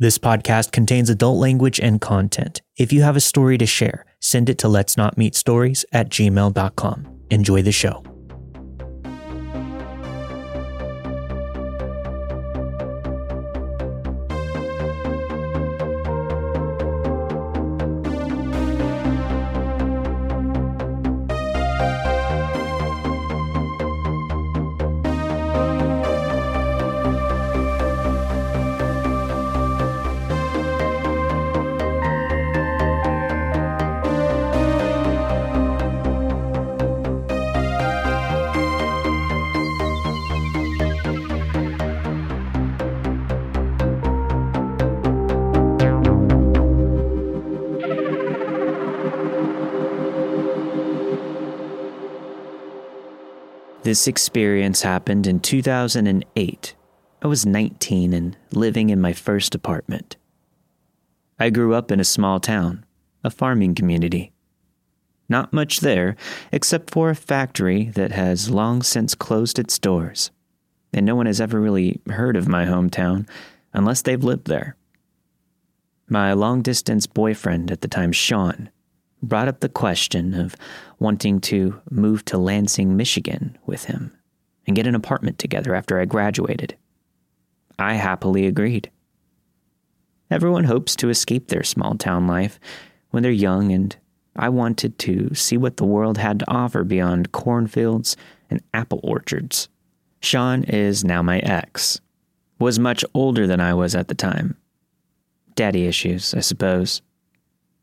This podcast contains adult language and content. If you have a story to share, send it to let's not meet stories at gmail.com. Enjoy the show. This experience happened in 2008. I was 19 and living in my first apartment. I grew up in a small town, a farming community. Not much there, except for a factory that has long since closed its doors, and no one has ever really heard of my hometown unless they've lived there. My long distance boyfriend at the time, Sean, brought up the question of wanting to move to Lansing, Michigan with him and get an apartment together after I graduated. I happily agreed. Everyone hopes to escape their small town life when they're young, and I wanted to see what the world had to offer beyond cornfields and apple orchards. Sean is now my ex, was much older than I was at the time. Daddy issues, I suppose.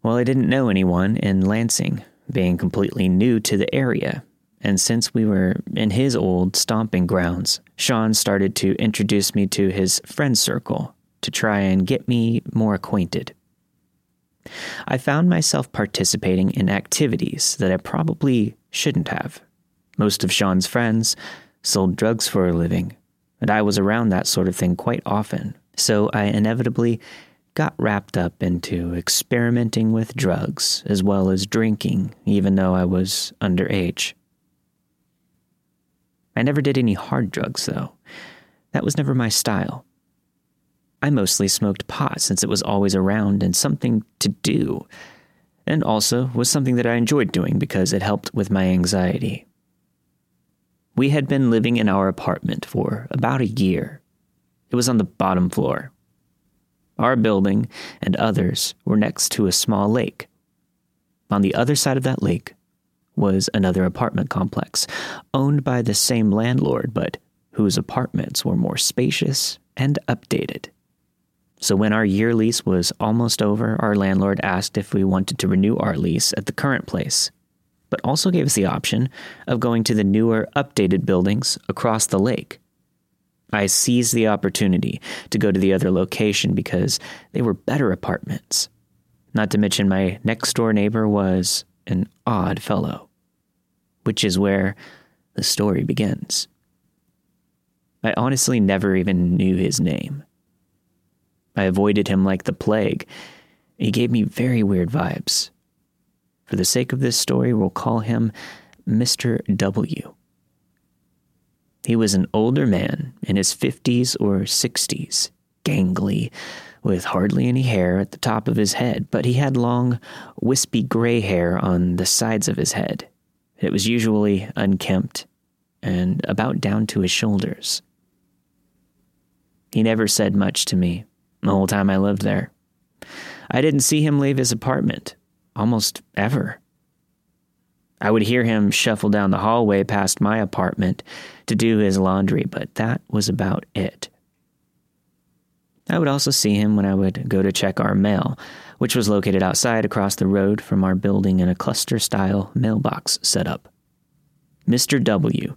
Well, I didn't know anyone in Lansing, being completely new to the area. And since we were in his old stomping grounds, Sean started to introduce me to his friend circle to try and get me more acquainted. I found myself participating in activities that I probably shouldn't have. Most of Sean's friends sold drugs for a living, and I was around that sort of thing quite often, so I inevitably got wrapped up into experimenting with drugs as well as drinking, even though I was underage. I never did any hard drugs, though. That was never my style. I mostly smoked pot since it was always around and something to do, and also was something that I enjoyed doing because it helped with my anxiety. We had been living in our apartment for about a year. It was on the bottom floor, our building and others were next to a small lake. On the other side of that lake was another apartment complex, owned by the same landlord, but whose apartments were more spacious and updated. So, when our year lease was almost over, our landlord asked if we wanted to renew our lease at the current place, but also gave us the option of going to the newer, updated buildings across the lake I seized the opportunity to go to the other location because they were better apartments. Not to mention, my next door neighbor was an odd fellow, which is where the story begins. I honestly never even knew his name. I avoided him like the plague. He gave me very weird vibes. For the sake of this story, we'll call him Mr. W. He was an older man in his 50s or 60s, gangly, with hardly any hair at the top of his head, but he had long, wispy gray hair on the sides of his head. It was usually unkempt and about down to his shoulders. He never said much to me the whole time I lived there. I didn't see him leave his apartment, almost ever. I would hear him shuffle down the hallway past my apartment to do his laundry, but that was about it. I would also see him when I would go to check our mail, which was located outside across the road from our building in a cluster style mailbox setup. Mr. W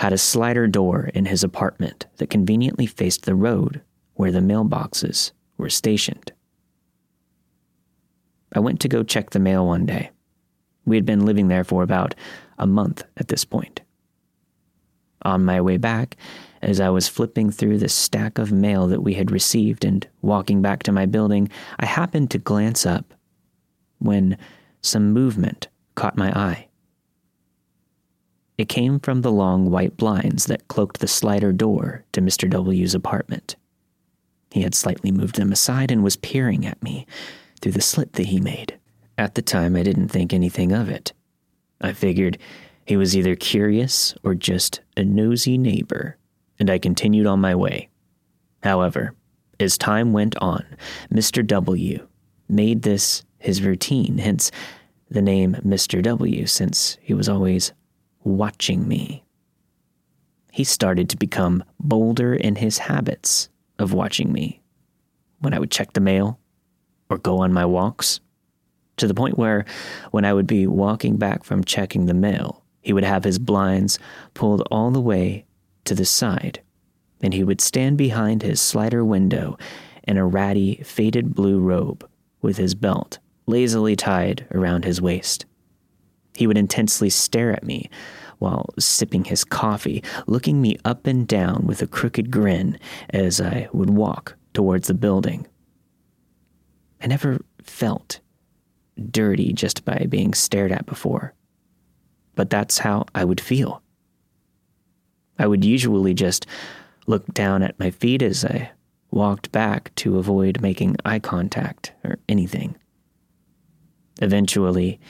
had a slider door in his apartment that conveniently faced the road where the mailboxes were stationed. I went to go check the mail one day. We had been living there for about a month at this point. On my way back, as I was flipping through the stack of mail that we had received and walking back to my building, I happened to glance up when some movement caught my eye. It came from the long white blinds that cloaked the slider door to Mr. W's apartment. He had slightly moved them aside and was peering at me through the slit that he made. At the time, I didn't think anything of it. I figured he was either curious or just a nosy neighbor, and I continued on my way. However, as time went on, Mr. W made this his routine, hence the name Mr. W, since he was always watching me. He started to become bolder in his habits of watching me when I would check the mail or go on my walks, to the point where when I would be walking back from checking the mail, he would have his blinds pulled all the way to the side, and he would stand behind his slider window in a ratty, faded blue robe with his belt lazily tied around his waist. He would intensely stare at me while sipping his coffee, looking me up and down with a crooked grin as I would walk towards the building. I never felt dirty just by being stared at before, but that's how I would feel. I would usually just look down at my feet as I walked back to avoid making eye contact or anything. Eventually,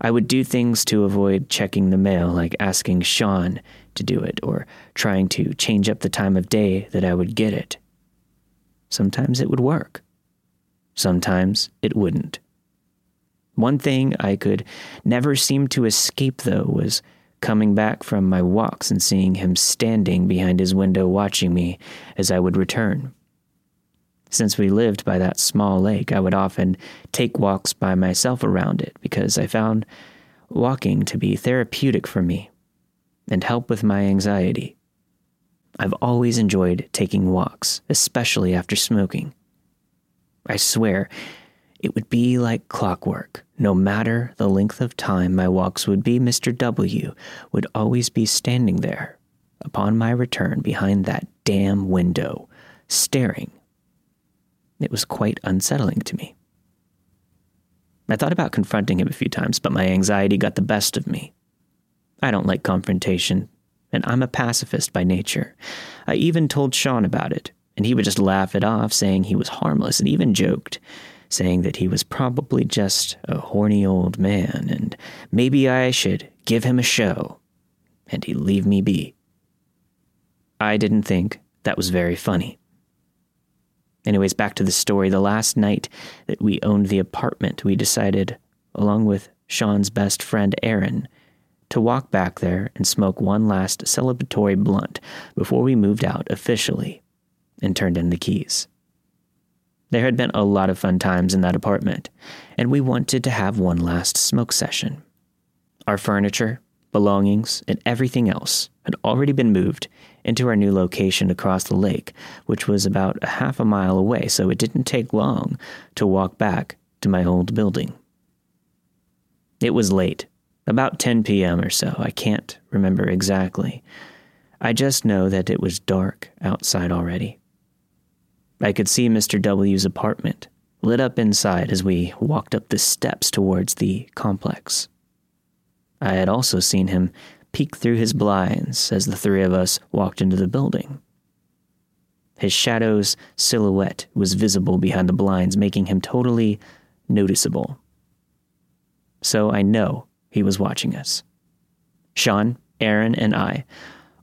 I would do things to avoid checking the mail, like asking Sean to do it or trying to change up the time of day that I would get it. Sometimes it would work, sometimes it wouldn't. One thing I could never seem to escape, though, was coming back from my walks and seeing him standing behind his window watching me as I would return. Since we lived by that small lake, I would often take walks by myself around it because I found walking to be therapeutic for me and help with my anxiety. I've always enjoyed taking walks, especially after smoking. I swear, it would be like clockwork. No matter the length of time my walks would be, Mr. W would always be standing there upon my return behind that damn window, staring it was quite unsettling to me. I thought about confronting him a few times, but my anxiety got the best of me. I don't like confrontation, and I'm a pacifist by nature. I even told Sean about it, and he would just laugh it off, saying he was harmless, and even joked, saying that he was probably just a horny old man, and maybe I should give him a show, and he'd leave me be. I didn't think that was very funny. Anyways, back to the story. The last night that we owned the apartment, we decided, along with Sean's best friend Aaron, to walk back there and smoke one last celebratory blunt before we moved out officially and turned in the keys. There had been a lot of fun times in that apartment, and we wanted to have one last smoke session. Our furniture, belongings, and everything else had already been moved into our new location across the lake, which was about a half a mile away, so it didn't take long to walk back to my old building. It was late, about 10 p.m. or so. I can't remember exactly. I just know that it was dark outside already. I could see Mr. W's apartment lit up inside as we walked up the steps towards the complex. I had also seen him peek through his blinds as the three of us walked into the building. His shadow's silhouette was visible behind the blinds, making him totally noticeable. So I know he was watching us. Sean, Aaron, and I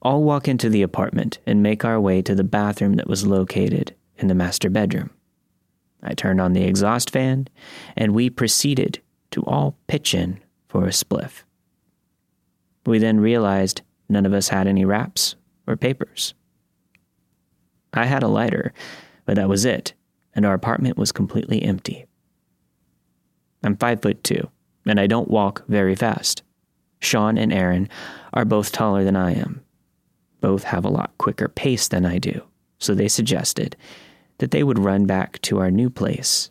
all walk into the apartment and make our way to the bathroom that was located in the master bedroom. I turned on the exhaust fan, and we proceeded to all pitch in for a spliff. We then realized none of us had any wraps or papers. I had a lighter, but that was it, and our apartment was completely empty. I'm five foot two, and I don't walk very fast. Sean and Aaron are both taller than I am. Both have a lot quicker pace than I do, so they suggested that they would run back to our new place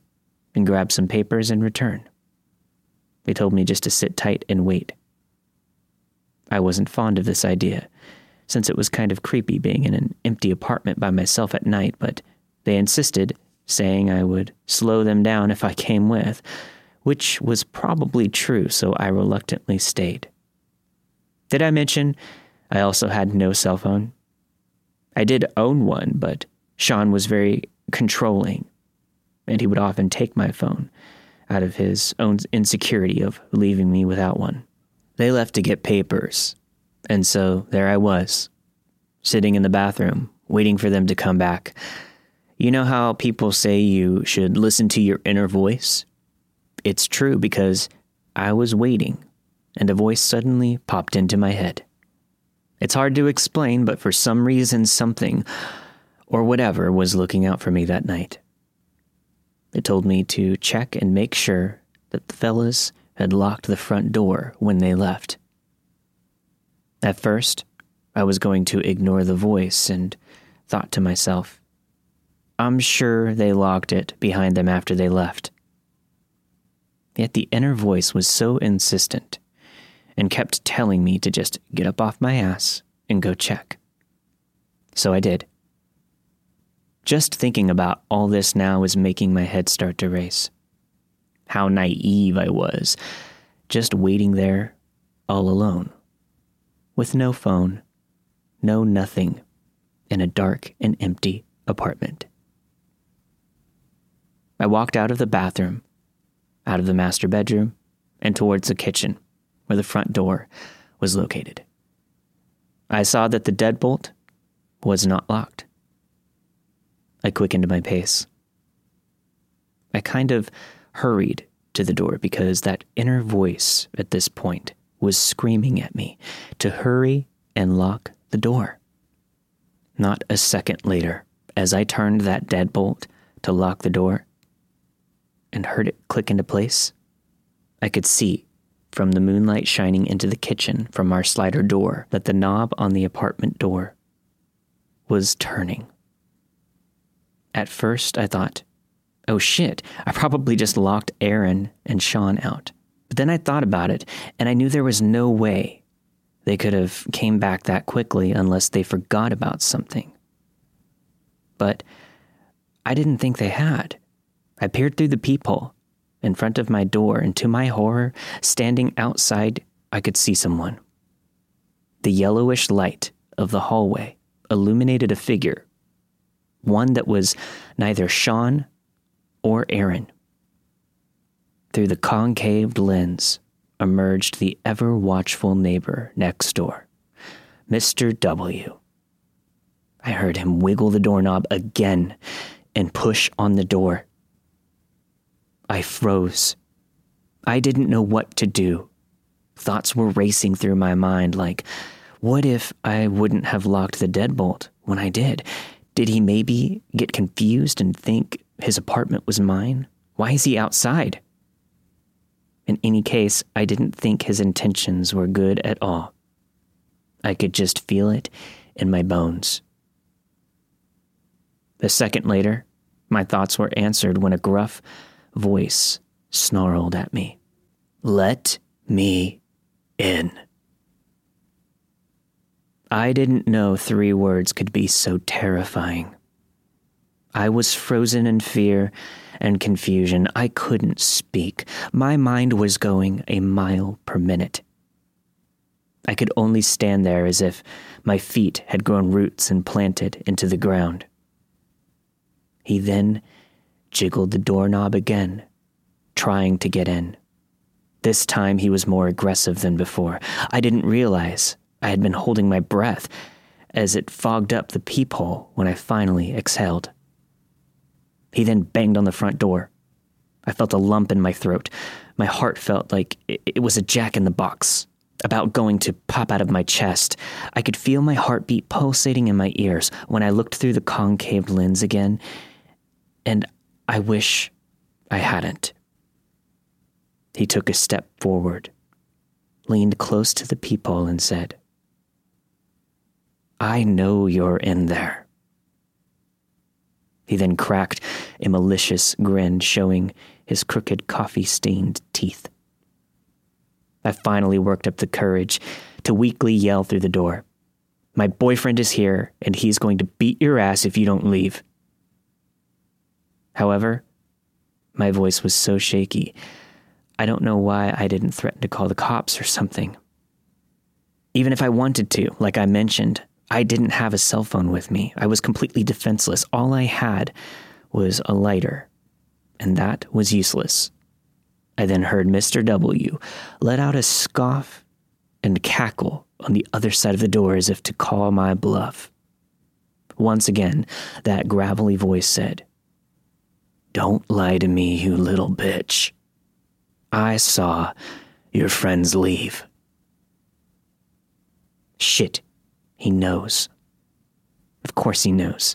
and grab some papers and return. They told me just to sit tight and wait. I wasn't fond of this idea, since it was kind of creepy being in an empty apartment by myself at night, but they insisted, saying I would slow them down if I came with, which was probably true, so I reluctantly stayed. Did I mention I also had no cell phone? I did own one, but Sean was very controlling, and he would often take my phone out of his own insecurity of leaving me without one. They left to get papers, and so there I was, sitting in the bathroom, waiting for them to come back. You know how people say you should listen to your inner voice? It's true because I was waiting, and a voice suddenly popped into my head. It's hard to explain, but for some reason, something or whatever was looking out for me that night. It told me to check and make sure that the fellas had locked the front door when they left. At first, I was going to ignore the voice and thought to myself, I'm sure they locked it behind them after they left. Yet the inner voice was so insistent and kept telling me to just get up off my ass and go check. So I did. Just thinking about all this now is making my head start to race. How naive I was, just waiting there all alone, with no phone, no nothing, in a dark and empty apartment. I walked out of the bathroom, out of the master bedroom, and towards the kitchen where the front door was located. I saw that the deadbolt was not locked. I quickened my pace. I kind of hurried to the door because that inner voice at this point was screaming at me to hurry and lock the door. Not a second later, as I turned that deadbolt to lock the door and heard it click into place, I could see from the moonlight shining into the kitchen from our slider door that the knob on the apartment door was turning. At first, I thought, oh shit, I probably just locked Aaron and Sean out. But then I thought about it, and I knew there was no way they could have came back that quickly unless they forgot about something. But I didn't think they had. I peered through the peephole in front of my door, and to my horror, standing outside, I could see someone. The yellowish light of the hallway illuminated a figure, one that was neither Sean or Aaron. Through the concaved lens emerged the ever watchful neighbor next door, Mr. W. I heard him wiggle the doorknob again and push on the door. I froze. I didn't know what to do. Thoughts were racing through my mind like, what if I wouldn't have locked the deadbolt when I did? Did he maybe get confused and think his apartment was mine? Why is he outside? In any case, I didn't think his intentions were good at all. I could just feel it in my bones. A second later, my thoughts were answered when a gruff, voice snarled at me. Let me in. I didn't know three words could be so terrifying. I was frozen in fear and confusion. I couldn't speak. My mind was going a mile per minute. I could only stand there as if my feet had grown roots and planted into the ground. He then jiggled the doorknob again, trying to get in. This time he was more aggressive than before. I didn't realize I had been holding my breath as it fogged up the peephole when I finally exhaled. He then banged on the front door. I felt a lump in my throat. My heart felt like it was a jack in the box, about going to pop out of my chest. I could feel my heartbeat pulsating in my ears when I looked through the concave lens again, and I wish I hadn't. He took a step forward, leaned close to the peephole, and said, I know you're in there. He then cracked a malicious grin, showing his crooked coffee stained teeth. I finally worked up the courage to weakly yell through the door. My boyfriend is here, and he's going to beat your ass if you don't leave. However, my voice was so shaky, I don't know why I didn't threaten to call the cops or something. Even if I wanted to, like I mentioned, I didn't have a cell phone with me. I was completely defenseless. All I had was a lighter, and that was useless. I then heard Mr. W let out a scoff and cackle on the other side of the door as if to call my bluff. Once again, that gravelly voice said, Don't lie to me, you little bitch. I saw your friends leave. Shit, he knows. Of course he knows.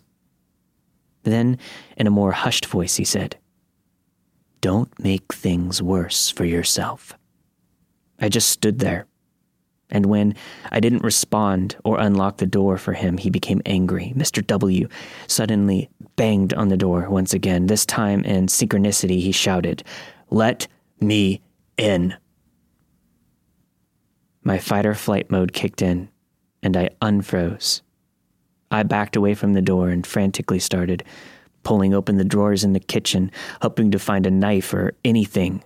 Then, in a more hushed voice, he said, Don't make things worse for yourself. I just stood there. And when I didn't respond or unlock the door for him, he became angry. Mr. W suddenly banged on the door once again. This time, in synchronicity, he shouted, Let me in. My fight or flight mode kicked in, and I unfroze. I backed away from the door and frantically started pulling open the drawers in the kitchen, hoping to find a knife or anything.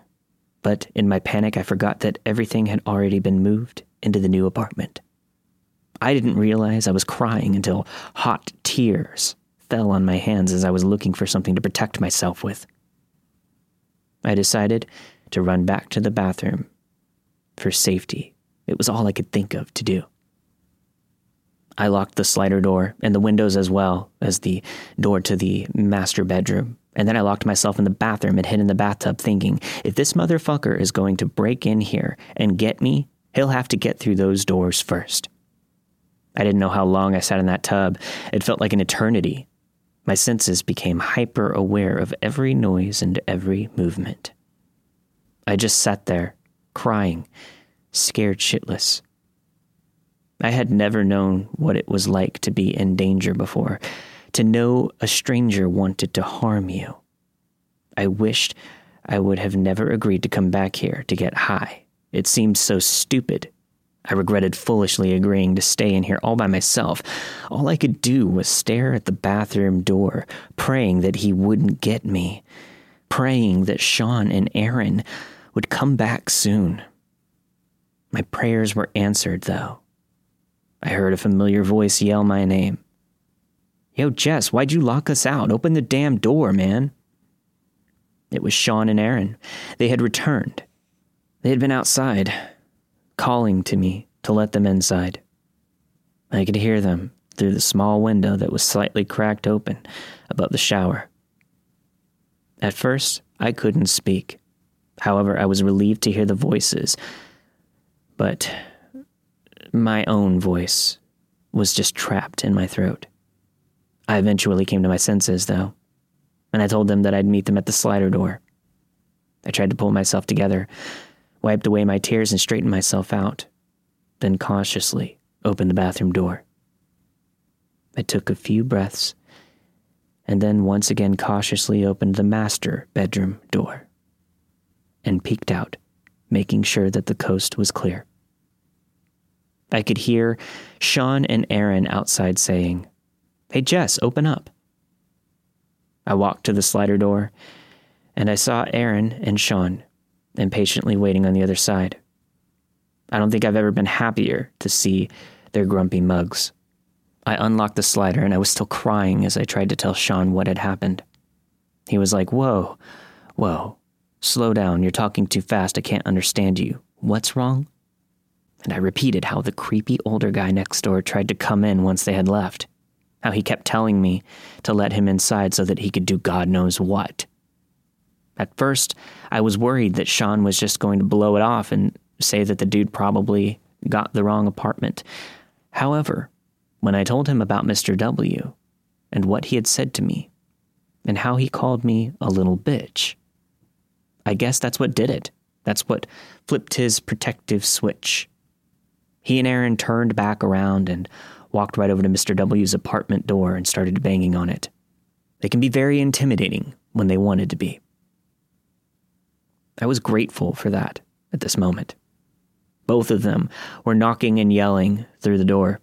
But in my panic, I forgot that everything had already been moved into the new apartment. I didn't realize I was crying until hot tears fell on my hands as I was looking for something to protect myself with. I decided to run back to the bathroom for safety. It was all I could think of to do. I locked the slider door and the windows as well as the door to the master bedroom. And then I locked myself in the bathroom and hid in the bathtub, thinking, if this motherfucker is going to break in here and get me, he'll have to get through those doors first. I didn't know how long I sat in that tub. It felt like an eternity. My senses became hyper aware of every noise and every movement. I just sat there, crying, scared shitless. I had never known what it was like to be in danger before, to know a stranger wanted to harm you. I wished I would have never agreed to come back here to get high. It seemed so stupid. I regretted foolishly agreeing to stay in here all by myself. All I could do was stare at the bathroom door, praying that he wouldn't get me, praying that Sean and Aaron would come back soon. My prayers were answered, though. I heard a familiar voice yell my name. Yo, Jess, why'd you lock us out? Open the damn door, man. It was Sean and Aaron. They had returned. They had been outside, calling to me to let them inside. I could hear them through the small window that was slightly cracked open above the shower. At first, I couldn't speak. However, I was relieved to hear the voices. But my own voice was just trapped in my throat. I eventually came to my senses, though, and I told them that I'd meet them at the slider door. I tried to pull myself together, wiped away my tears, and straightened myself out, then cautiously opened the bathroom door. I took a few breaths and then once again cautiously opened the master bedroom door and peeked out, making sure that the coast was clear. I could hear Sean and Aaron outside saying, Hey, Jess, open up. I walked to the slider door, and I saw Aaron and Sean impatiently waiting on the other side. I don't think I've ever been happier to see their grumpy mugs. I unlocked the slider, and I was still crying as I tried to tell Sean what had happened. He was like, Whoa, whoa, slow down. You're talking too fast. I can't understand you. What's wrong? And I repeated how the creepy older guy next door tried to come in once they had left. How he kept telling me to let him inside so that he could do God knows what. At first, I was worried that Sean was just going to blow it off and say that the dude probably got the wrong apartment. However, when I told him about Mr. W and what he had said to me, and how he called me a little bitch, I guess that's what did it. That's what flipped his protective switch. He and Aaron turned back around and walked right over to Mr. W's apartment door and started banging on it. They can be very intimidating when they wanted to be. I was grateful for that at this moment. Both of them were knocking and yelling through the door.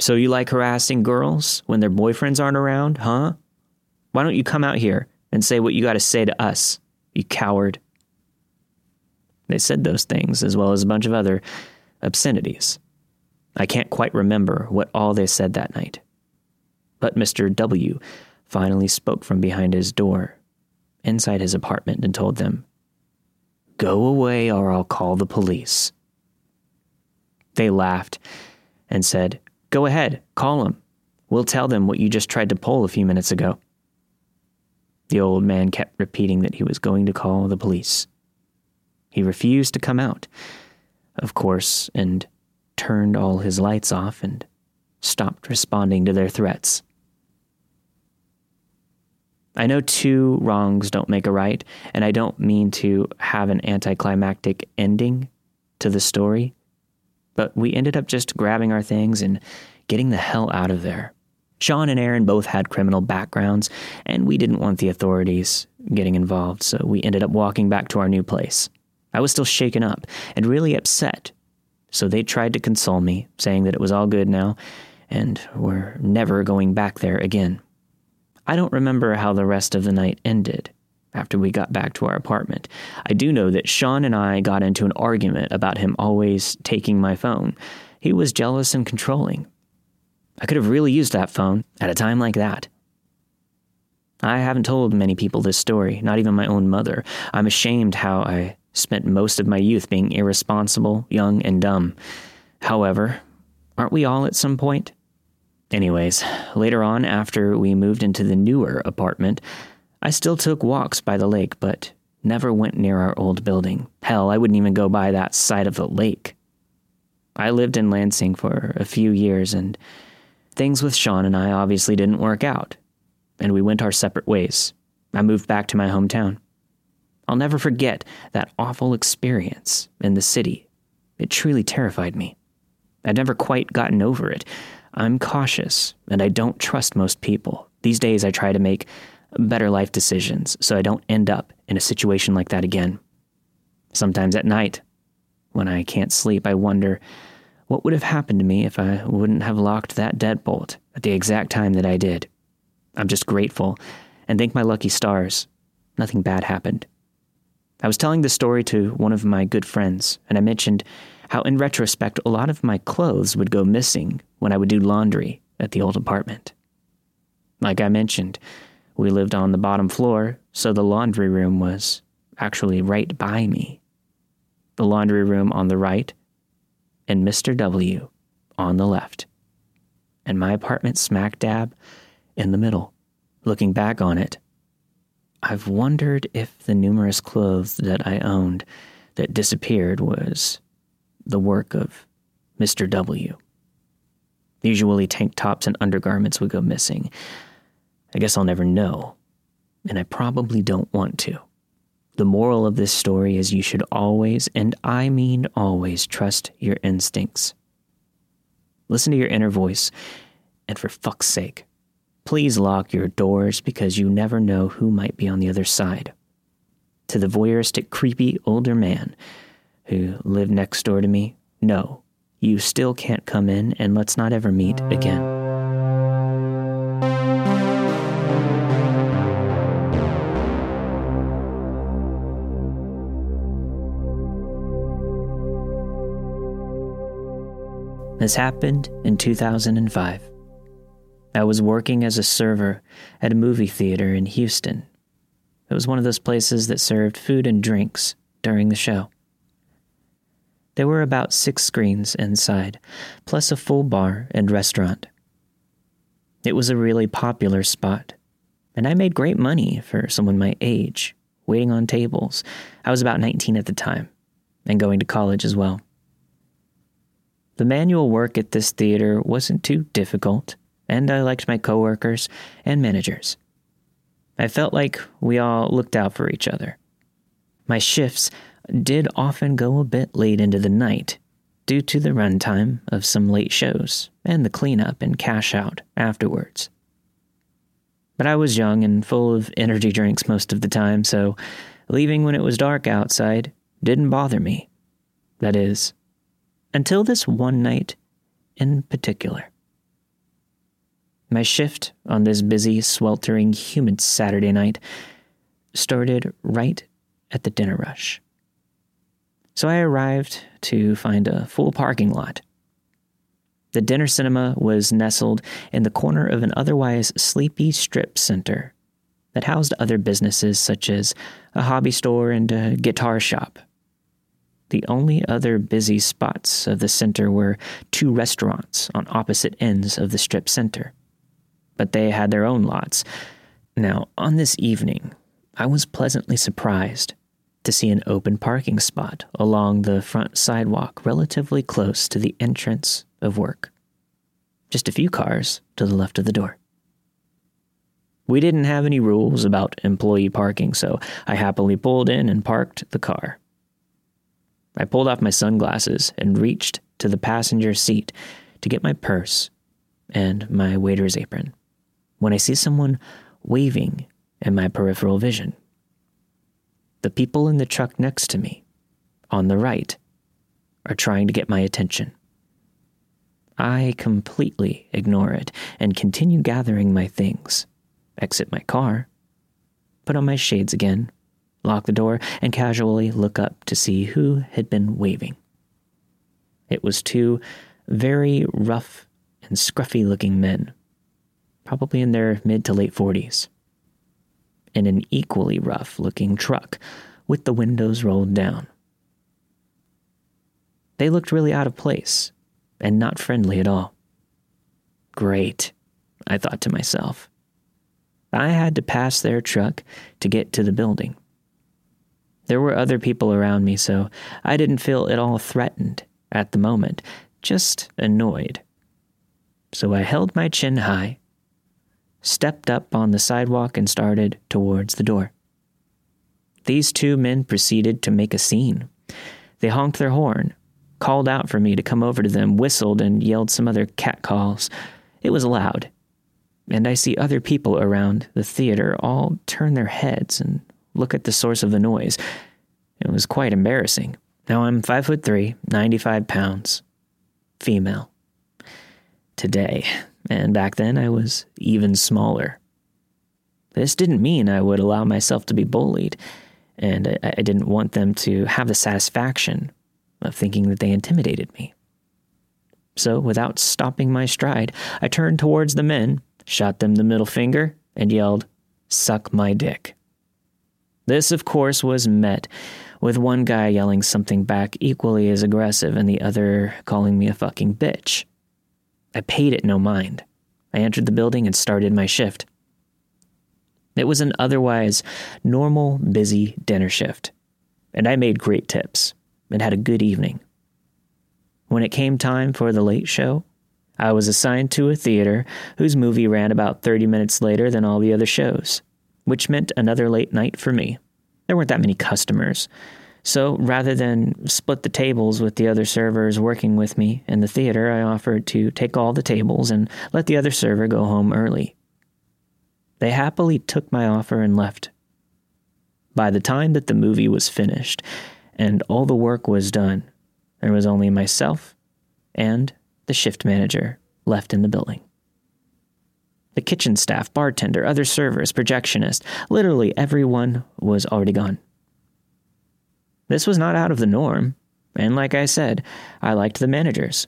So you like harassing girls when their boyfriends aren't around, huh? Why don't you come out here and say what you got to say to us, you coward? They said those things, as well as a bunch of other obscenities. I can't quite remember what all they said that night. But Mr. W finally spoke from behind his door, inside his apartment, and told them, Go away or I'll call the police. They laughed and said, Go ahead, call him. We'll tell them what you just tried to pull a few minutes ago. The old man kept repeating that he was going to call the police. He refused to come out, of course, and turned all his lights off and stopped responding to their threats. I know two wrongs don't make a right, and I don't mean to have an anticlimactic ending to the story, but we ended up just grabbing our things and getting the hell out of there. Sean and Aaron both had criminal backgrounds, and we didn't want the authorities getting involved, so we ended up walking back to our new place. I was still shaken up and really upset, so they tried to console me, saying that it was all good now and we're never going back there again. I don't remember how the rest of the night ended after we got back to our apartment. I do know that Sean and I got into an argument about him always taking my phone. He was jealous and controlling. I could have really used that phone at a time like that. I haven't told many people this story, not even my own mother. I'm ashamed how I spent most of my youth being irresponsible, young, and dumb. However, aren't we all at some point? Anyways, later on, after we moved into the newer apartment, I still took walks by the lake, but never went near our old building. Hell, I wouldn't even go by that side of the lake. I lived in Lansing for a few years, and things with Sean and I obviously didn't work out, and we went our separate ways. I moved back to my hometown. I'll never forget that awful experience in the city. It truly terrified me. I'd never quite gotten over it. I'm cautious, and I don't trust most people. These days, I try to make better life decisions so I don't end up in a situation like that again. Sometimes at night, when I can't sleep, I wonder what would have happened to me if I wouldn't have locked that deadbolt at the exact time that I did. I'm just grateful and thank my lucky stars. Nothing bad happened. I was telling the story to one of my good friends, and I mentioned how, in retrospect, a lot of my clothes would go missing when I would do laundry at the old apartment. Like I mentioned, we lived on the bottom floor, so the laundry room was actually right by me. The laundry room on the right, and Mr. W on the left, and my apartment smack dab in the middle. Looking back on it, I've wondered if the numerous clothes that I owned that disappeared was the work of Mr. W. Usually, tank tops and undergarments would go missing. I guess I'll never know, and I probably don't want to. The moral of this story is you should always, and I mean always, trust your instincts. Listen to your inner voice, and for fuck's sake, please lock your doors because you never know who might be on the other side. To the voyeuristic, creepy older man who lived next door to me, no, you still can't come in, and let's not ever meet again. This happened in 2005. I was working as a server at a movie theater in Houston. It was one of those places that served food and drinks during the show. There were about six screens inside, plus a full bar and restaurant. It was a really popular spot, and I made great money for someone my age, waiting on tables. I was about 19 at the time, and going to college as well. The manual work at this theater wasn't too difficult, and I liked my coworkers and managers. I felt like we all looked out for each other. My shifts did often go a bit late into the night due to the runtime of some late shows and the cleanup and cash out afterwards. But I was young and full of energy drinks most of the time, so leaving when it was dark outside didn't bother me. That is, until this one night in particular. My shift on this busy, sweltering, humid Saturday night started right at the dinner rush. So I arrived to find a full parking lot. The dinner cinema was nestled in the corner of an otherwise sleepy strip center that housed other businesses such as a hobby store and a guitar shop. The only other busy spots of the center were two restaurants on opposite ends of the strip center. But they had their own lots. Now, on this evening, I was pleasantly surprised to see an open parking spot along the front sidewalk relatively close to the entrance of work. Just a few cars to the left of the door. We didn't have any rules about employee parking, so I happily pulled in and parked the car. I pulled off my sunglasses and reached to the passenger seat to get my purse and my waiter's apron when I see someone waving in my peripheral vision. The people in the truck next to me, on the right, are trying to get my attention. I completely ignore it and continue gathering my things exit my car, put on my shades again, lock the door, and casually look up to see who had been waving. It was two very rough and scruffy looking men, probably in their mid to late 40s, in an equally rough looking truck with the windows rolled down. They looked really out of place and not friendly at all. Great, I thought to myself. I had to pass their truck to get to the building. There were other people around me, so I didn't feel at all threatened at the moment, just annoyed. So I held my chin high, stepped up on the sidewalk, and started towards the door. These two men proceeded to make a scene. They honked their horn, called out for me to come over to them, whistled, and yelled some other catcalls. It was loud, and I see other people around the theater all turn their heads and look at the source of the noise. It was quite embarrassing. Now I'm five foot three, 95 pounds, female. Today, and back then I was even smaller. This didn't mean I would allow myself to be bullied, and I, I didn't want them to have the satisfaction of thinking that they intimidated me. So, without stopping my stride, I turned towards the men shot them the middle finger, and yelled, Suck my dick. This, of course, was met with one guy yelling something back equally as aggressive and the other calling me a fucking bitch. I paid it no mind. I entered the building and started my shift. It was an otherwise normal, busy dinner shift, and I made great tips and had a good evening. When it came time for the late show, I was assigned to a theater whose movie ran about 30 minutes later than all the other shows, which meant another late night for me. There weren't that many customers. So rather than split the tables with the other servers working with me in the theater, I offered to take all the tables and let the other server go home early. They happily took my offer and left. By the time that the movie was finished and all the work was done, there was only myself and the shift manager, left in the building. The kitchen staff, bartender, other servers, projectionist, literally everyone was already gone. This was not out of the norm, and like I said, I liked the managers.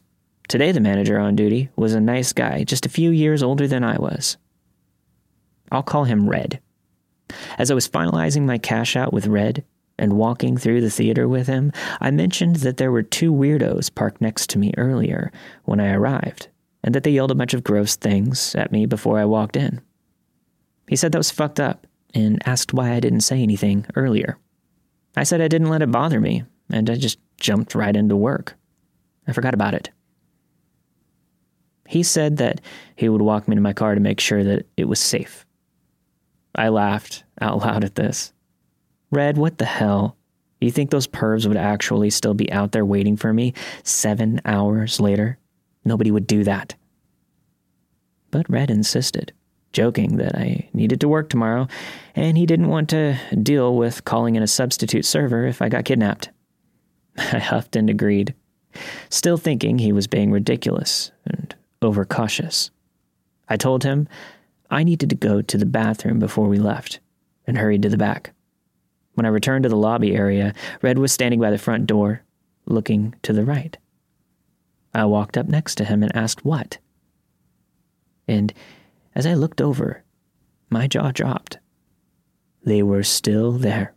Today, the manager on duty was a nice guy, just a few years older than I was. I'll call him Red. As I was finalizing my cash out with Red, and walking through the theater with him, I mentioned that there were two weirdos parked next to me earlier when I arrived, and that they yelled a bunch of gross things at me before I walked in. He said that was fucked up and asked why I didn't say anything earlier. I said I didn't let it bother me, and I just jumped right into work. I forgot about it. He said that he would walk me to my car to make sure that it was safe. I laughed out loud at this. Red, what the hell? You think those pervs would actually still be out there waiting for me seven hours later? Nobody would do that. But Red insisted, joking that I needed to work tomorrow, and he didn't want to deal with calling in a substitute server if I got kidnapped. I huffed and agreed, still thinking he was being ridiculous and overcautious. I told him I needed to go to the bathroom before we left and hurried to the back. When I returned to the lobby area, Red was standing by the front door, looking to the right. I walked up next to him and asked what. And as I looked over, my jaw dropped. They were still there.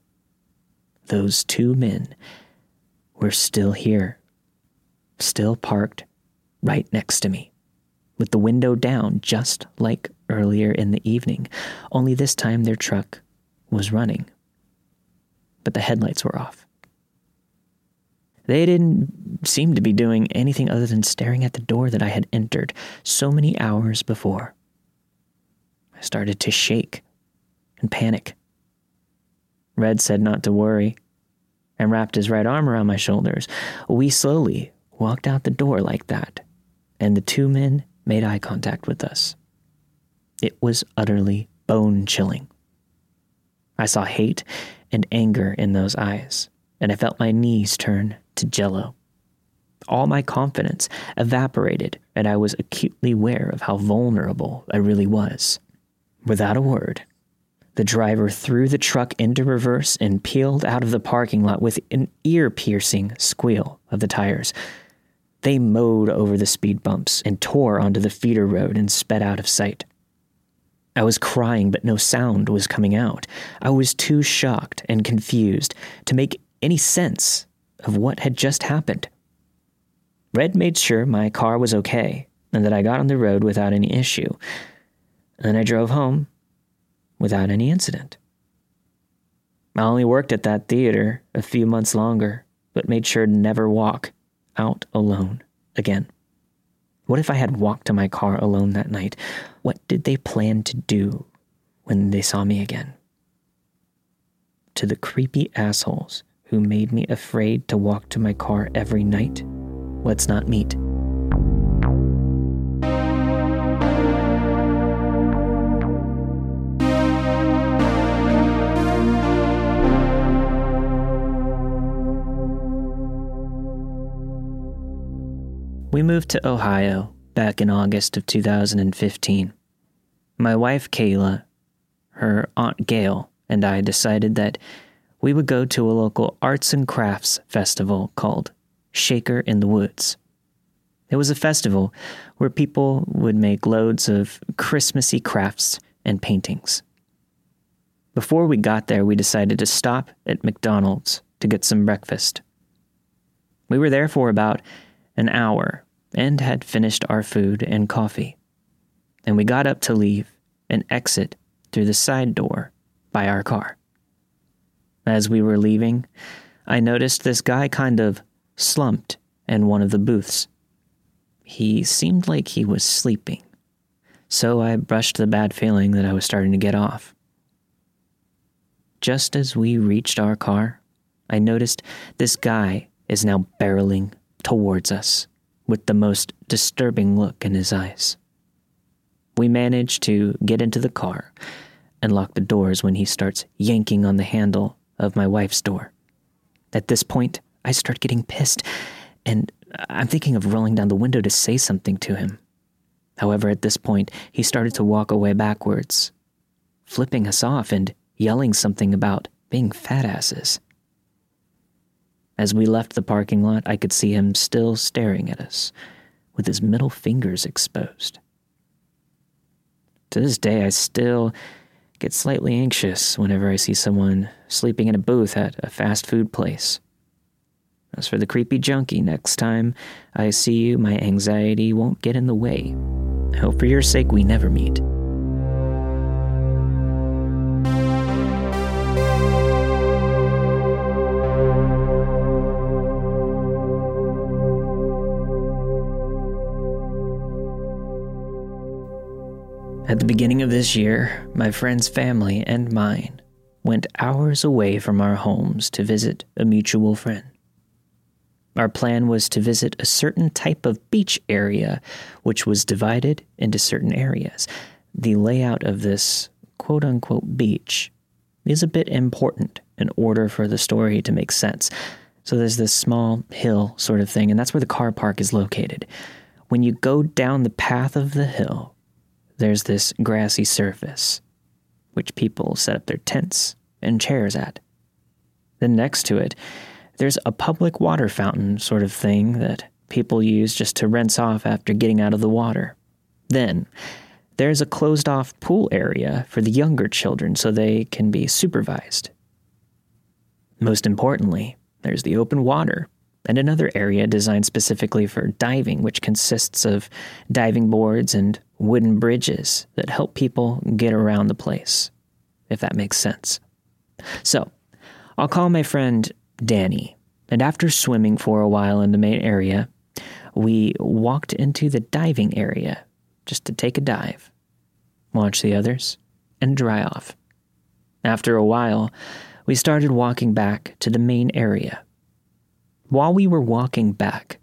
Those two men were still here, still parked right next to me, with the window down just like earlier in the evening, only this time their truck was running. But the headlights were off. They didn't seem to be doing anything other than staring at the door that I had entered so many hours before. I started to shake and panic. Red said not to worry and wrapped his right arm around my shoulders. We slowly walked out the door like that, and the two men made eye contact with us. It was utterly bone chilling. I saw hate and anger in those eyes, and I felt my knees turn to jello. All my confidence evaporated, and I was acutely aware of how vulnerable I really was. Without a word, the driver threw the truck into reverse and peeled out of the parking lot with an ear piercing squeal of the tires. They mowed over the speed bumps and tore onto the feeder road and sped out of sight. I was crying, but no sound was coming out. I was too shocked and confused to make any sense of what had just happened. Red made sure my car was okay and that I got on the road without any issue. And I drove home without any incident. I only worked at that theater a few months longer, but made sure to never walk out alone again. What if I had walked to my car alone that night? What did they plan to do when they saw me again? To the creepy assholes who made me afraid to walk to my car every night, let's not meet. We moved to Ohio back in August of 2015. My wife, Kayla, her Aunt Gail, and I decided that we would go to a local arts and crafts festival called Shaker in the Woods. It was a festival where people would make loads of Christmassy crafts and paintings. Before we got there, we decided to stop at McDonald's to get some breakfast. We were there for about an hour and had finished our food and coffee. And we got up to leave and exit through the side door by our car. As we were leaving, I noticed this guy kind of slumped in one of the booths. He seemed like he was sleeping, so I brushed the bad feeling that I was starting to get off. Just as we reached our car, I noticed this guy is now barreling towards us with the most disturbing look in his eyes. We manage to get into the car and lock the doors when he starts yanking on the handle of my wife's door. At this point, I start getting pissed, and I'm thinking of rolling down the window to say something to him. However, at this point, he started to walk away backwards, flipping us off and yelling something about being fat asses. As we left the parking lot, I could see him still staring at us, with his middle fingers exposed. To this day, I still get slightly anxious whenever I see someone sleeping in a booth at a fast food place. As for the creepy junkie, next time I see you, my anxiety won't get in the way. I hope for your sake we never meet. At the beginning of this year, my friend's family and mine went hours away from our homes to visit a mutual friend. Our plan was to visit a certain type of beach area, which was divided into certain areas. The layout of this quote unquote beach is a bit important in order for the story to make sense. So there's this small hill sort of thing, and that's where the car park is located. When you go down the path of the hill, there's this grassy surface, which people set up their tents and chairs at. Then next to it, there's a public water fountain sort of thing that people use just to rinse off after getting out of the water. Then, there's a closed off pool area for the younger children so they can be supervised. Most importantly, there's the open water and another area designed specifically for diving, which consists of diving boards and wooden bridges that help people get around the place, if that makes sense. So, I'll call my friend Danny, and after swimming for a while in the main area, we walked into the diving area just to take a dive, watch the others, and dry off. After a while, we started walking back to the main area. While we were walking back,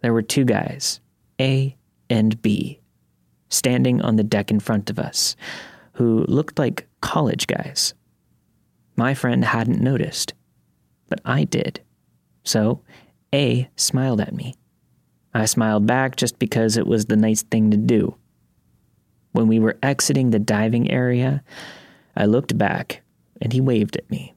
there were two guys, A and B, standing on the deck in front of us, who looked like college guys. My friend hadn't noticed, but I did. So, A smiled at me. I smiled back just because it was the nice thing to do. When we were exiting the diving area, I looked back and he waved at me.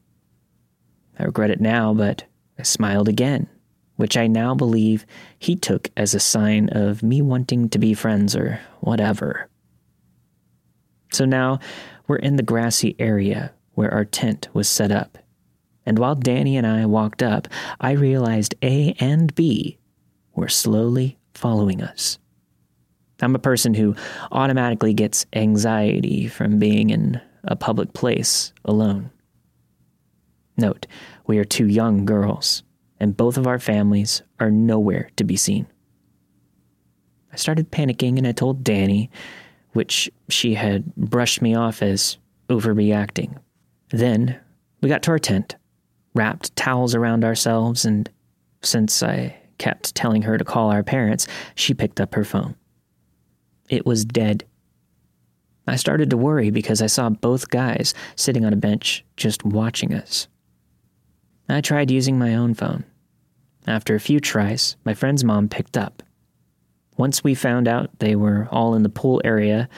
I regret it now, but I smiled again, which I now believe he took as a sign of me wanting to be friends or whatever. So now we're in the grassy area where our tent was set up. And while Danny and I walked up, I realized A and B were slowly following us. I'm a person who automatically gets anxiety from being in a public place alone. Note, we are two young girls, and both of our families are nowhere to be seen. I started panicking and I told Danny, which she had brushed me off as overreacting. Then we got to our tent, wrapped towels around ourselves, and since I kept telling her to call our parents, she picked up her phone. It was dead. I started to worry because I saw both guys sitting on a bench just watching us. I tried using my own phone. After a few tries, my friend's mom picked up. Once we found out they were all in the pool area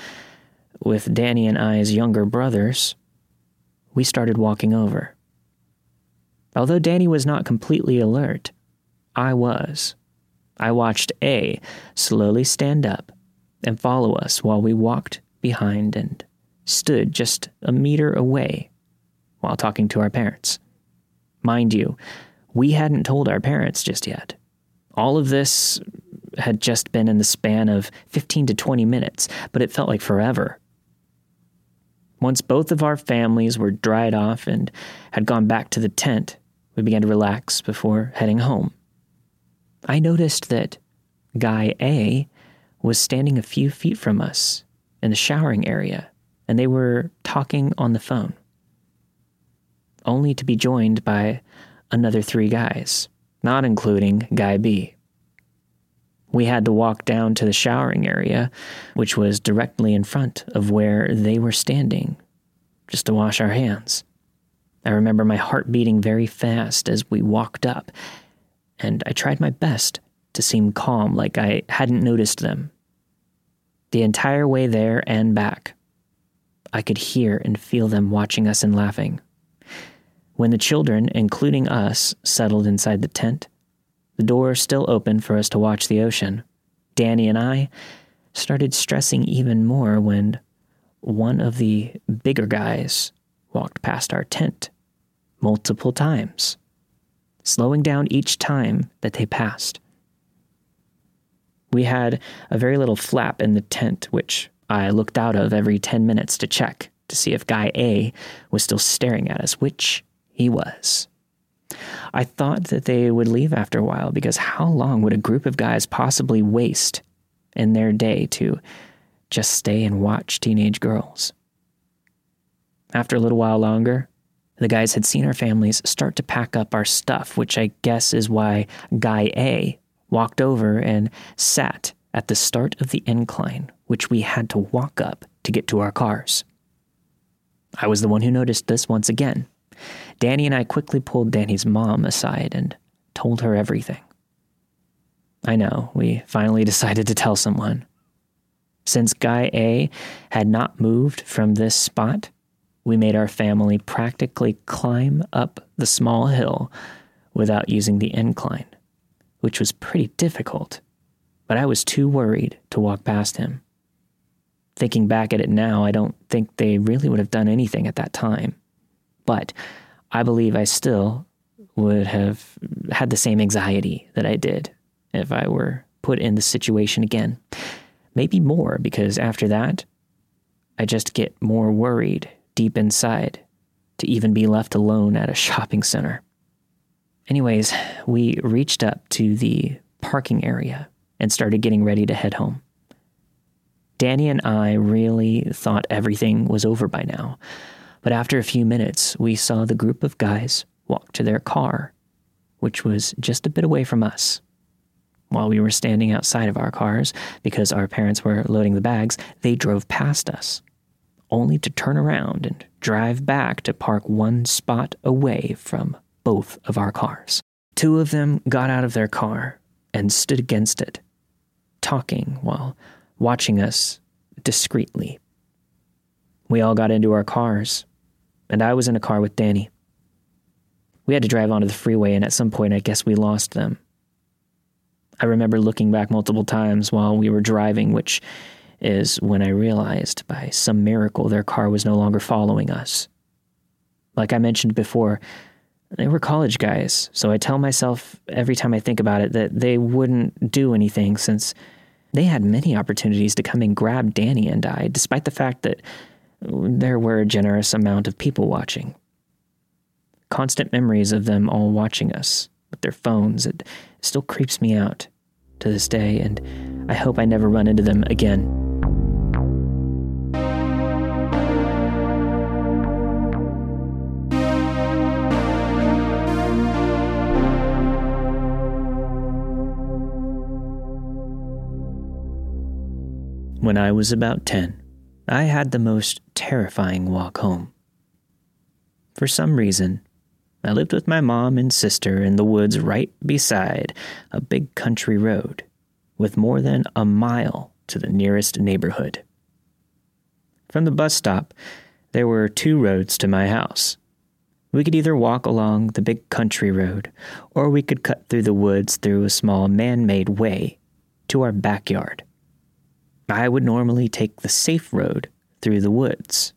with Danny and I's younger brothers, we started walking over. Although Danny was not completely alert, I was. I watched A slowly stand up and follow us while we walked behind and stood just a meter away while talking to our parents. Mind you, we hadn't told our parents just yet. All of this had just been in the span of 15 to 20 minutes, but it felt like forever. Once both of our families were dried off and had gone back to the tent, we began to relax before heading home. I noticed that Guy A was standing a few feet from us in the showering area, and they were talking on the phone only to be joined by another three guys, not including Guy B. We had to walk down to the showering area, which was directly in front of where they were standing, just to wash our hands. I remember my heart beating very fast as we walked up, and I tried my best to seem calm, like I hadn't noticed them. The entire way there and back, I could hear and feel them watching us and laughing. When the children, including us, settled inside the tent, the door still open for us to watch the ocean, Danny and I started stressing even more when one of the bigger guys walked past our tent multiple times, slowing down each time that they passed. We had a very little flap in the tent, which I looked out of every 10 minutes to check to see if Guy A was still staring at us, which he was. I thought that they would leave after a while because how long would a group of guys possibly waste in their day to just stay and watch teenage girls? After a little while longer, the guys had seen our families start to pack up our stuff, which I guess is why Guy A walked over and sat at the start of the incline, which we had to walk up to get to our cars. I was the one who noticed this once again. Danny and I quickly pulled Danny's mom aside and told her everything. I know, we finally decided to tell someone. Since Guy A had not moved from this spot, we made our family practically climb up the small hill without using the incline, which was pretty difficult, but I was too worried to walk past him. Thinking back at it now, I don't think they really would have done anything at that time. But I believe I still would have had the same anxiety that I did if I were put in the situation again. Maybe more, because after that, I just get more worried deep inside to even be left alone at a shopping center. Anyways, we reached up to the parking area and started getting ready to head home. Danny and I really thought everything was over by now, but after a few minutes, we saw the group of guys walk to their car, which was just a bit away from us. While we were standing outside of our cars because our parents were loading the bags, they drove past us, only to turn around and drive back to park one spot away from both of our cars. Two of them got out of their car and stood against it, talking while watching us discreetly. We all got into our cars, and I was in a car with Danny. We had to drive onto the freeway, and at some point, I guess we lost them. I remember looking back multiple times while we were driving, which is when I realized by some miracle their car was no longer following us. Like I mentioned before, they were college guys, so I tell myself every time I think about it that they wouldn't do anything since they had many opportunities to come and grab Danny and I, despite the fact that there were a generous amount of people watching. Constant memories of them all watching us with their phones, it still creeps me out to this day, and I hope I never run into them again. When I was about 10, I had the most terrifying walk home. For some reason, I lived with my mom and sister in the woods right beside a big country road, with more than a mile to the nearest neighborhood. From the bus stop, there were two roads to my house. We could either walk along the big country road, or we could cut through the woods through a small man made way to our backyard. I would normally take the safe road through the woods,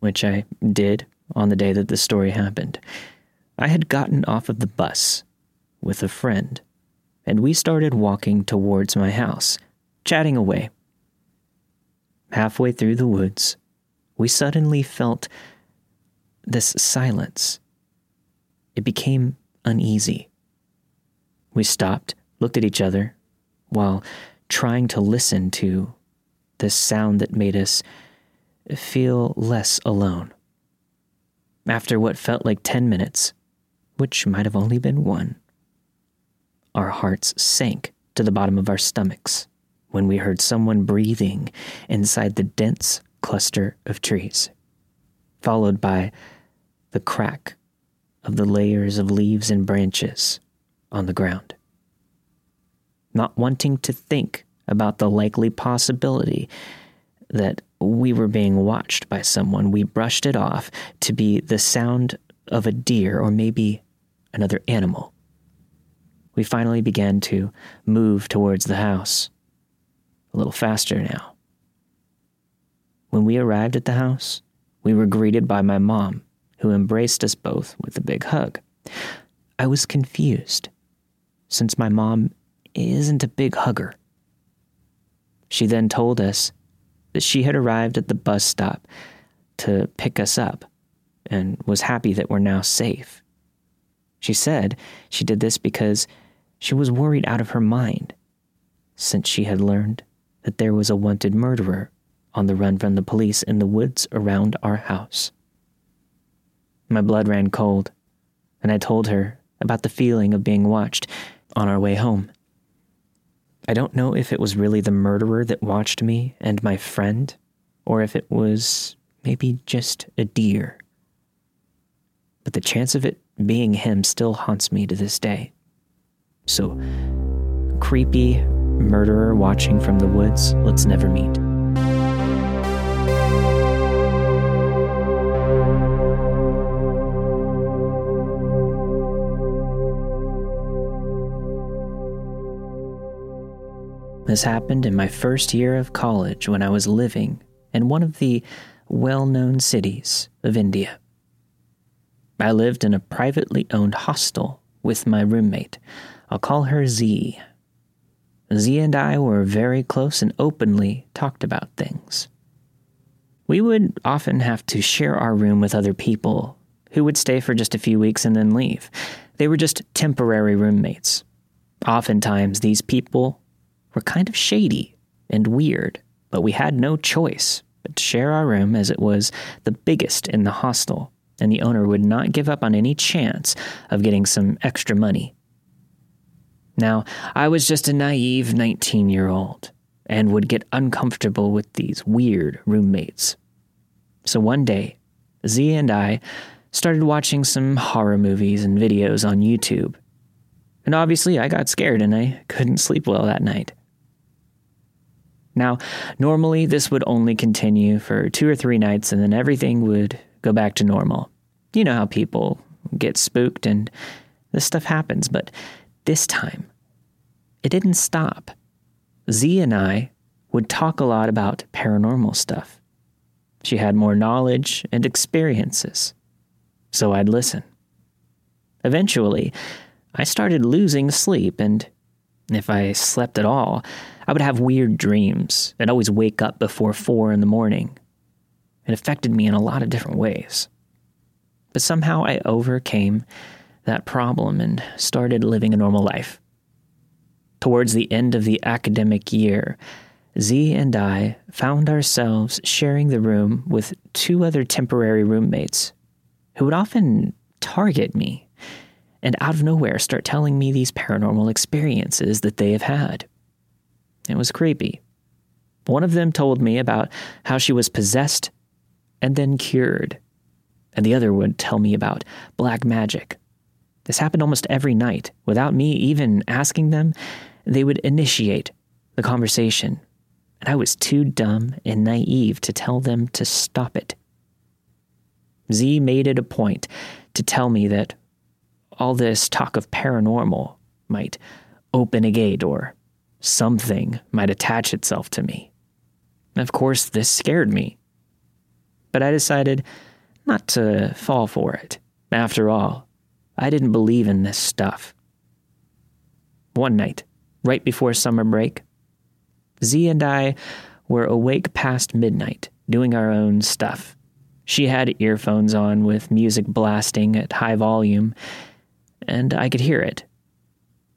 which I did on the day that the story happened. I had gotten off of the bus with a friend, and we started walking towards my house, chatting away. Halfway through the woods, we suddenly felt this silence. It became uneasy. We stopped, looked at each other, while trying to listen to this sound that made us feel less alone. After what felt like 10 minutes, which might have only been one, our hearts sank to the bottom of our stomachs when we heard someone breathing inside the dense cluster of trees, followed by the crack of the layers of leaves and branches on the ground. Not wanting to think about the likely possibility that we were being watched by someone, we brushed it off to be the sound of a deer or maybe another animal. We finally began to move towards the house, a little faster now. When we arrived at the house, we were greeted by my mom, who embraced us both with a big hug. I was confused, since my mom isn't a big hugger. She then told us that she had arrived at the bus stop to pick us up and was happy that we're now safe. She said she did this because she was worried out of her mind since she had learned that there was a wanted murderer on the run from the police in the woods around our house. My blood ran cold, and I told her about the feeling of being watched on our way home. I don't know if it was really the murderer that watched me and my friend, or if it was maybe just a deer. But the chance of it being him still haunts me to this day. So, creepy murderer watching from the woods, let's never meet. This happened in my first year of college when I was living in one of the well known cities of India. I lived in a privately owned hostel with my roommate. I'll call her Z. Z and I were very close and openly talked about things. We would often have to share our room with other people who would stay for just a few weeks and then leave. They were just temporary roommates. Oftentimes, these people were kind of shady and weird, but we had no choice but to share our room as it was the biggest in the hostel, and the owner would not give up on any chance of getting some extra money. Now, I was just a naive 19 year old and would get uncomfortable with these weird roommates. So one day, Z and I started watching some horror movies and videos on YouTube. And obviously, I got scared and I couldn't sleep well that night. Now, normally this would only continue for two or three nights and then everything would go back to normal. You know how people get spooked and this stuff happens, but this time, it didn't stop. Z and I would talk a lot about paranormal stuff. She had more knowledge and experiences, so I'd listen. Eventually, I started losing sleep, and if I slept at all, I would have weird dreams and always wake up before four in the morning. It affected me in a lot of different ways. But somehow I overcame that problem and started living a normal life. Towards the end of the academic year, Z and I found ourselves sharing the room with two other temporary roommates who would often target me and out of nowhere start telling me these paranormal experiences that they have had. It was creepy. One of them told me about how she was possessed and then cured, and the other would tell me about black magic. This happened almost every night. Without me even asking them, they would initiate the conversation, and I was too dumb and naive to tell them to stop it. Z made it a point to tell me that all this talk of paranormal might open a gate or something might attach itself to me. Of course, this scared me. But I decided not to fall for it. After all, I didn't believe in this stuff. One night, right before summer break, Z and I were awake past midnight, doing our own stuff. She had earphones on with music blasting at high volume, and I could hear it.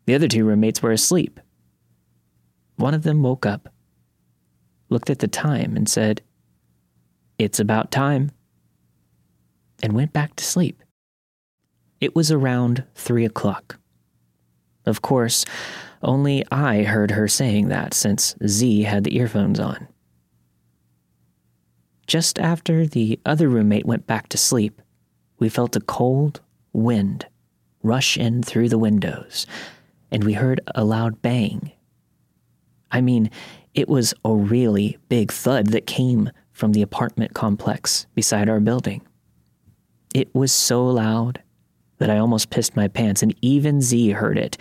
The other two roommates were asleep. One of them woke up, looked at the time, and said, It's about time, and went back to sleep. It was around three o'clock. Of course, only I heard her saying that since Z had the earphones on. Just after the other roommate went back to sleep, we felt a cold wind rush in through the windows, and we heard a loud bang. I mean, it was a really big thud that came from the apartment complex beside our building. It was so loud that I almost pissed my pants, and even Z heard it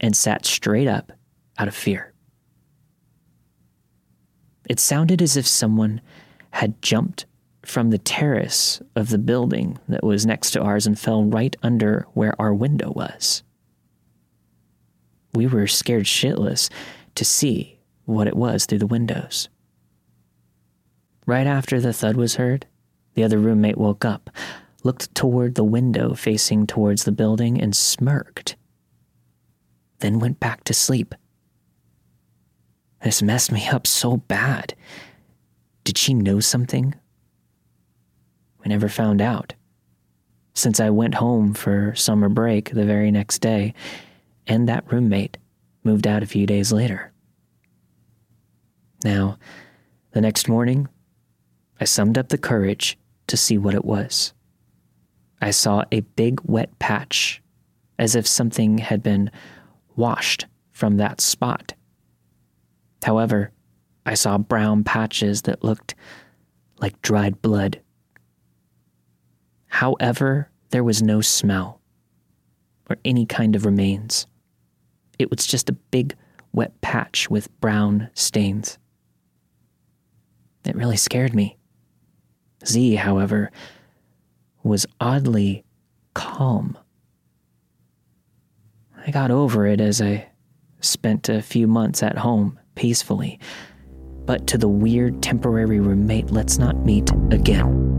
and sat straight up out of fear. It sounded as if someone had jumped from the terrace of the building that was next to ours and fell right under where our window was. We were scared shitless to see what it was through the windows. Right after the thud was heard, the other roommate woke up, looked toward the window facing towards the building, and smirked then went back to sleep. This messed me up so bad. Did she know something? We never found out. Since I went home for summer break the very next day, and that roommate moved out a few days later. Now, the next morning, I summed up the courage to see what it was. I saw a big wet patch, as if something had been washed from that spot. However, I saw brown patches that looked like dried blood. However, there was no smell or any kind of remains. It was just a big wet patch with brown stains. It really scared me. Z, however, was oddly calm. I got over it as I spent a few months at home peacefully. But to the weird temporary roommate, let's not meet again.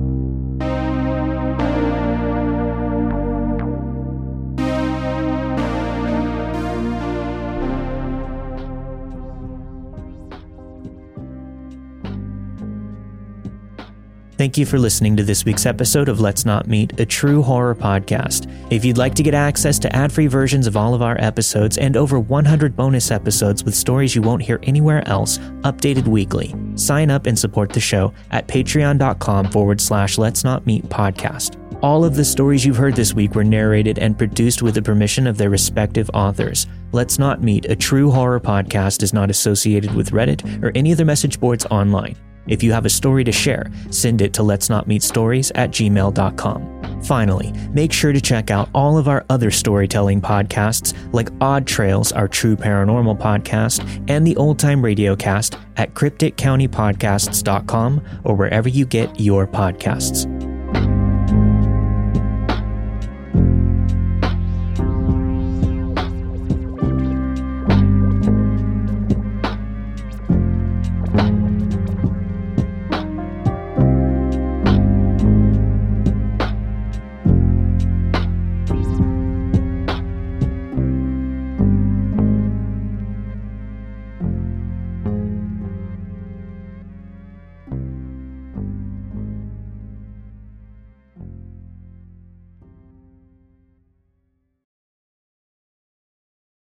Thank you for listening to this week's episode of Let's Not Meet, a true horror podcast. If you'd like to get access to ad free versions of all of our episodes and over 100 bonus episodes with stories you won't hear anywhere else, updated weekly, sign up and support the show at patreon.com forward slash Let's Not Meet podcast. All of the stories you've heard this week were narrated and produced with the permission of their respective authors. Let's Not Meet, a true horror podcast, is not associated with Reddit or any other message boards online. If you have a story to share, send it to let's not meet stories at gmail.com. Finally, make sure to check out all of our other storytelling podcasts like Odd Trails, our true paranormal podcast, and the Old Time Radio Cast at crypticcountypodcasts.com or wherever you get your podcasts.